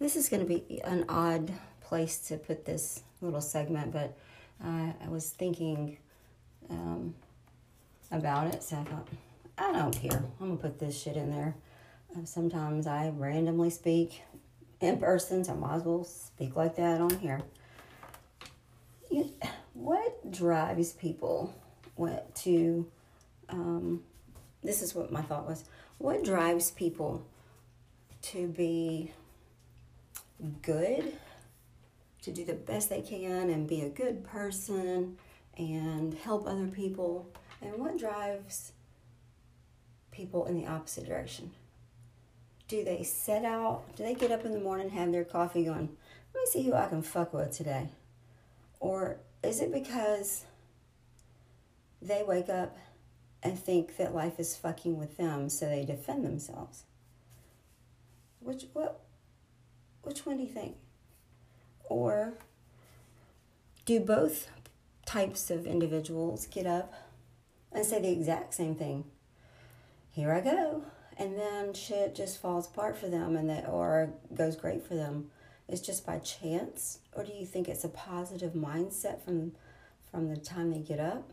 this is going to be an odd place to put this little segment, but uh, I was thinking um, about it, so I thought, I don't care. I'm going to put this shit in there. Uh, sometimes I randomly speak in person, so I might as well speak like that on here. You, what drives people what, to, um, this is what my thought was, what drives people to be good, to do the best they can and be a good person and help other people, and what drives people in the opposite direction? Do they set out, do they get up in the morning, have their coffee going, let me see who I can fuck with today? Or is it because they wake up and think that life is fucking with them, so they defend themselves? Which what which one do you think? Or do both types of individuals get up and say the exact same thing? Here I go. And then shit just falls apart for them and that or goes great for them. It's just by chance? Or do you think it's a positive mindset from from the time they get up?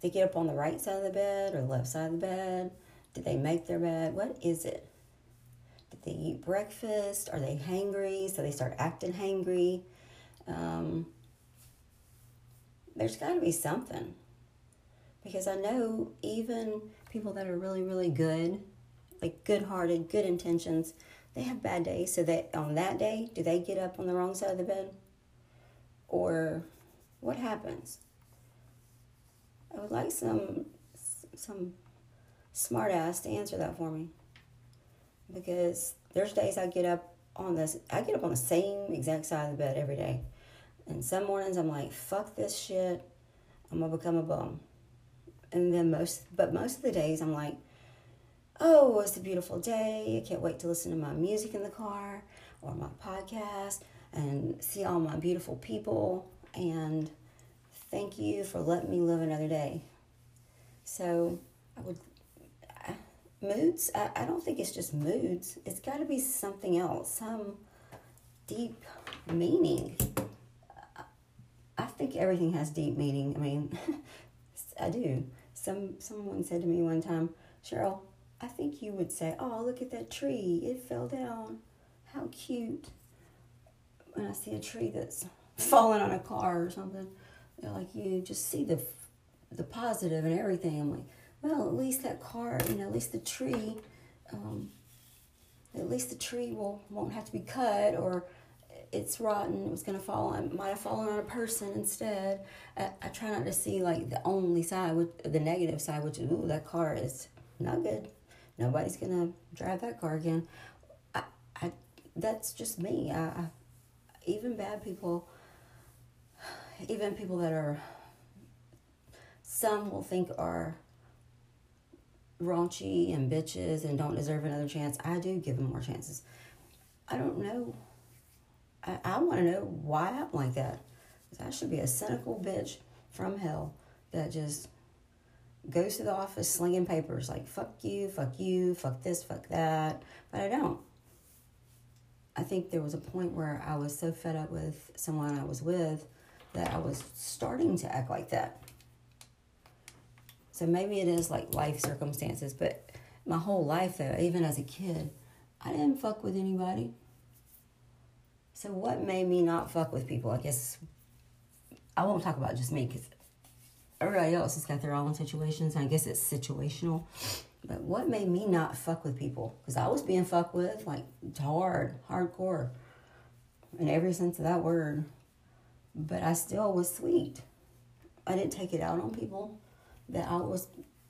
They get up on the right side of the bed or left side of the bed? Did they make their bed? What is it? They eat breakfast? Are they hangry? So they start acting hangry. Um, there's got to be something. Because I know even people that are really, really good, like good hearted, good intentions, they have bad days. So that on that day, do they get up on the wrong side of the bed? Or what happens? I would like some some smart ass to answer that for me because there's days I get up on this I get up on the same exact side of the bed every day. And some mornings I'm like, fuck this shit. I'm gonna become a bum. And then most but most of the days I'm like, oh, it's a beautiful day. I can't wait to listen to my music in the car or my podcast and see all my beautiful people and thank you for letting me live another day. So I would moods I, I don't think it's just moods. It's got to be something else some deep meaning. I think everything has deep meaning i mean i do. Some someone said to me one time cheryl i think you would say oh look at that tree it fell down. How cute. When i see a tree that's fallen on a car or something they're like you just see the the positive and everything. I'm like well, at least that car, you know, at least the tree, um, at least the tree will won't have to be cut or it's rotten. It was gonna fall on, might have fallen on a person instead. I, I try not to see like the only side, with the negative side, which is ooh, that car is not good. Nobody's gonna drive that car again. I, I that's just me. I, I even bad people, even people that are some will think are raunchy and bitches and don't deserve another chance, I do give them more chances. I don't know. I, I want to know why I'm like that. I should be a cynical bitch from hell that just goes to the office slinging papers like fuck you, fuck you, fuck this, fuck that. But I don't. I think there was a point where I was so fed up with someone I was with that I was starting to act like that. So maybe it is like life circumstances, but my whole life though, even as a kid, I didn't fuck with anybody. So what made me not fuck with people? I guess I won't talk about just me because everybody else has got their own situations. I guess it's situational. But what made me not fuck with people? Because I was being fucked with like hard, hardcore, in every sense of that word. But I still was sweet. I didn't take it out on people that I was,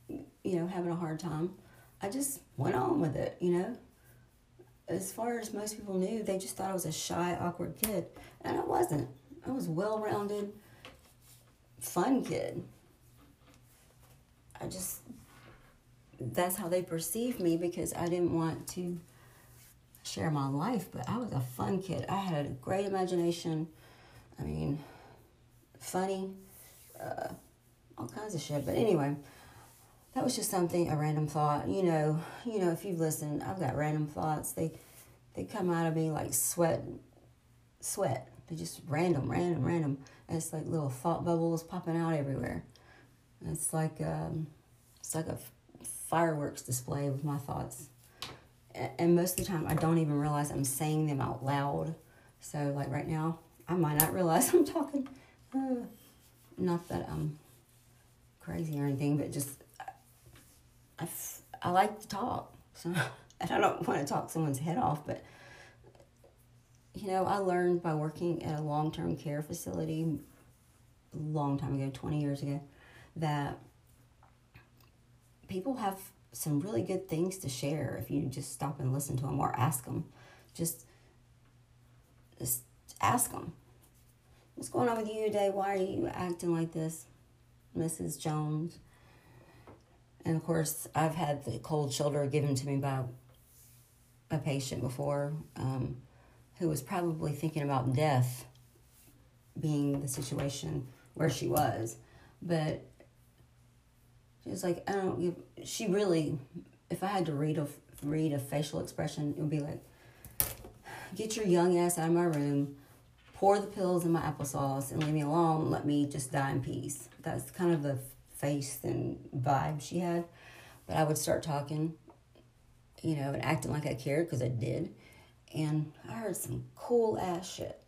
you know, having a hard time, I just went on with it, you know. As far as most people knew, they just thought I was a shy, awkward kid. And I wasn't. I was well rounded, fun kid. I just, that's how they perceived me because I didn't want to share my life, but I was a fun kid. I had a great imagination. I mean, funny. Uh, all kinds of shit. But anyway, that was just something a random thought. You know, you know, if you've listened, I've got random thoughts. They they come out of me like sweat, sweat. They're just random, random, random. And it's like little thought bubbles popping out everywhere. It's like um, it's like a fireworks display with my thoughts. And most of the time, I don't even realize I'm saying them out loud. So, like right now, I might not realize I'm talking. Uh, not that I'm crazy or anything, but just I, I like to talk. So, and I don't want to talk someone's head off, but you know, I learned by working at a long term care facility a long time ago, 20 years ago, that people have some really good things to share if you just stop and listen to them or ask them. Just, just ask them. What's going on with you today? Why are you acting like this, Mrs. Jones? And of course, I've had the cold shoulder given to me by a patient before um, who was probably thinking about death being the situation where she was. But she was like, I don't give, she really, if I had to read a, read a facial expression, it would be like, get your young ass out of my room, pour the pills in my applesauce, and leave me alone. Let me just die in peace. That's kind of the face and vibe she had. But I would start talking, you know, and acting like I cared because I did. And I heard some cool ass shit.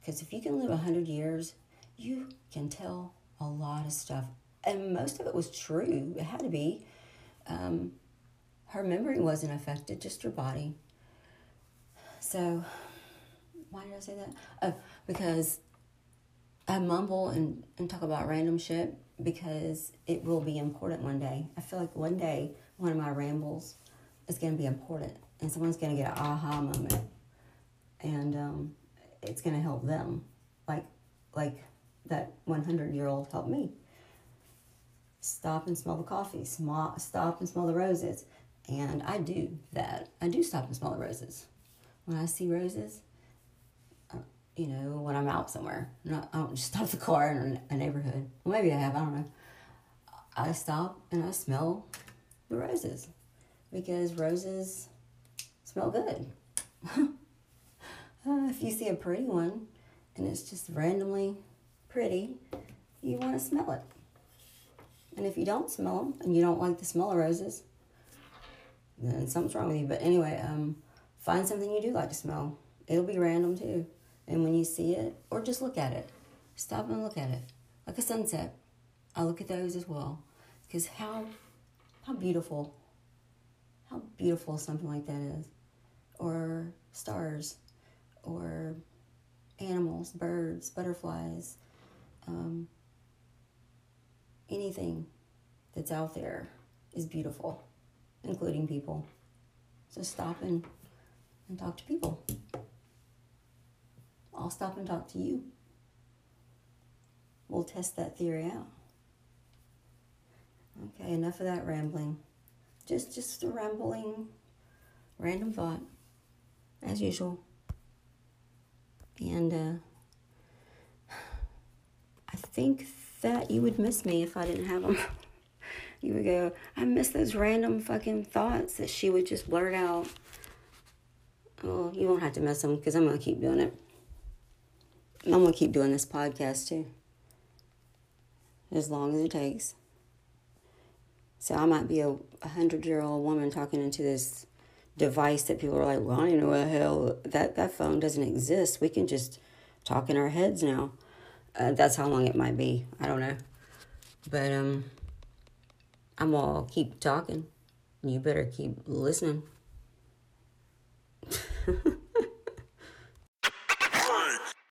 Because if you can live 100 years, you can tell a lot of stuff and most of it was true. It had to be. Um, her memory wasn't affected, just her body. So, why did I say that? Oh, because I mumble and, and talk about random shit because it will be important one day. I feel like one day one of my rambles is going to be important and someone's going to get an aha moment and um, it's going to help them like like that 100 year old helped me stop and smell the coffee, stop and smell the roses. And I do that. I do stop and smell the roses. When I see roses, you know, when I'm out somewhere, not, I don't just stop the car in a neighborhood. Well, maybe I have, I don't know. I stop and I smell the roses because roses smell good. uh, if you see a pretty one and it's just randomly pretty, you want to smell it. And if you don't smell them and you don't like the smell of roses, then something's wrong with you. But anyway, um, find something you do like to smell. It'll be random too. And when you see it, or just look at it, stop and look at it, like a sunset. I look at those as well, because how, how beautiful, how beautiful something like that is, or stars, or animals, birds, butterflies. Um, anything that's out there is beautiful, including people. So stop and, and talk to people. I'll stop and talk to you. We'll test that theory out. Okay, enough of that rambling. Just just a rambling random thought as usual. And uh I think that you would miss me if I didn't have them. you would go, I miss those random fucking thoughts that she would just blurt out. Oh, you won't have to miss them because I'm going to keep doing it. I'm to keep doing this podcast too. As long as it takes. So I might be a, a hundred year old woman talking into this device that people are like, well, I don't know what the hell that that phone doesn't exist. We can just talk in our heads now. Uh, that's how long it might be. I don't know. But um, I'm gonna keep talking. You better keep listening.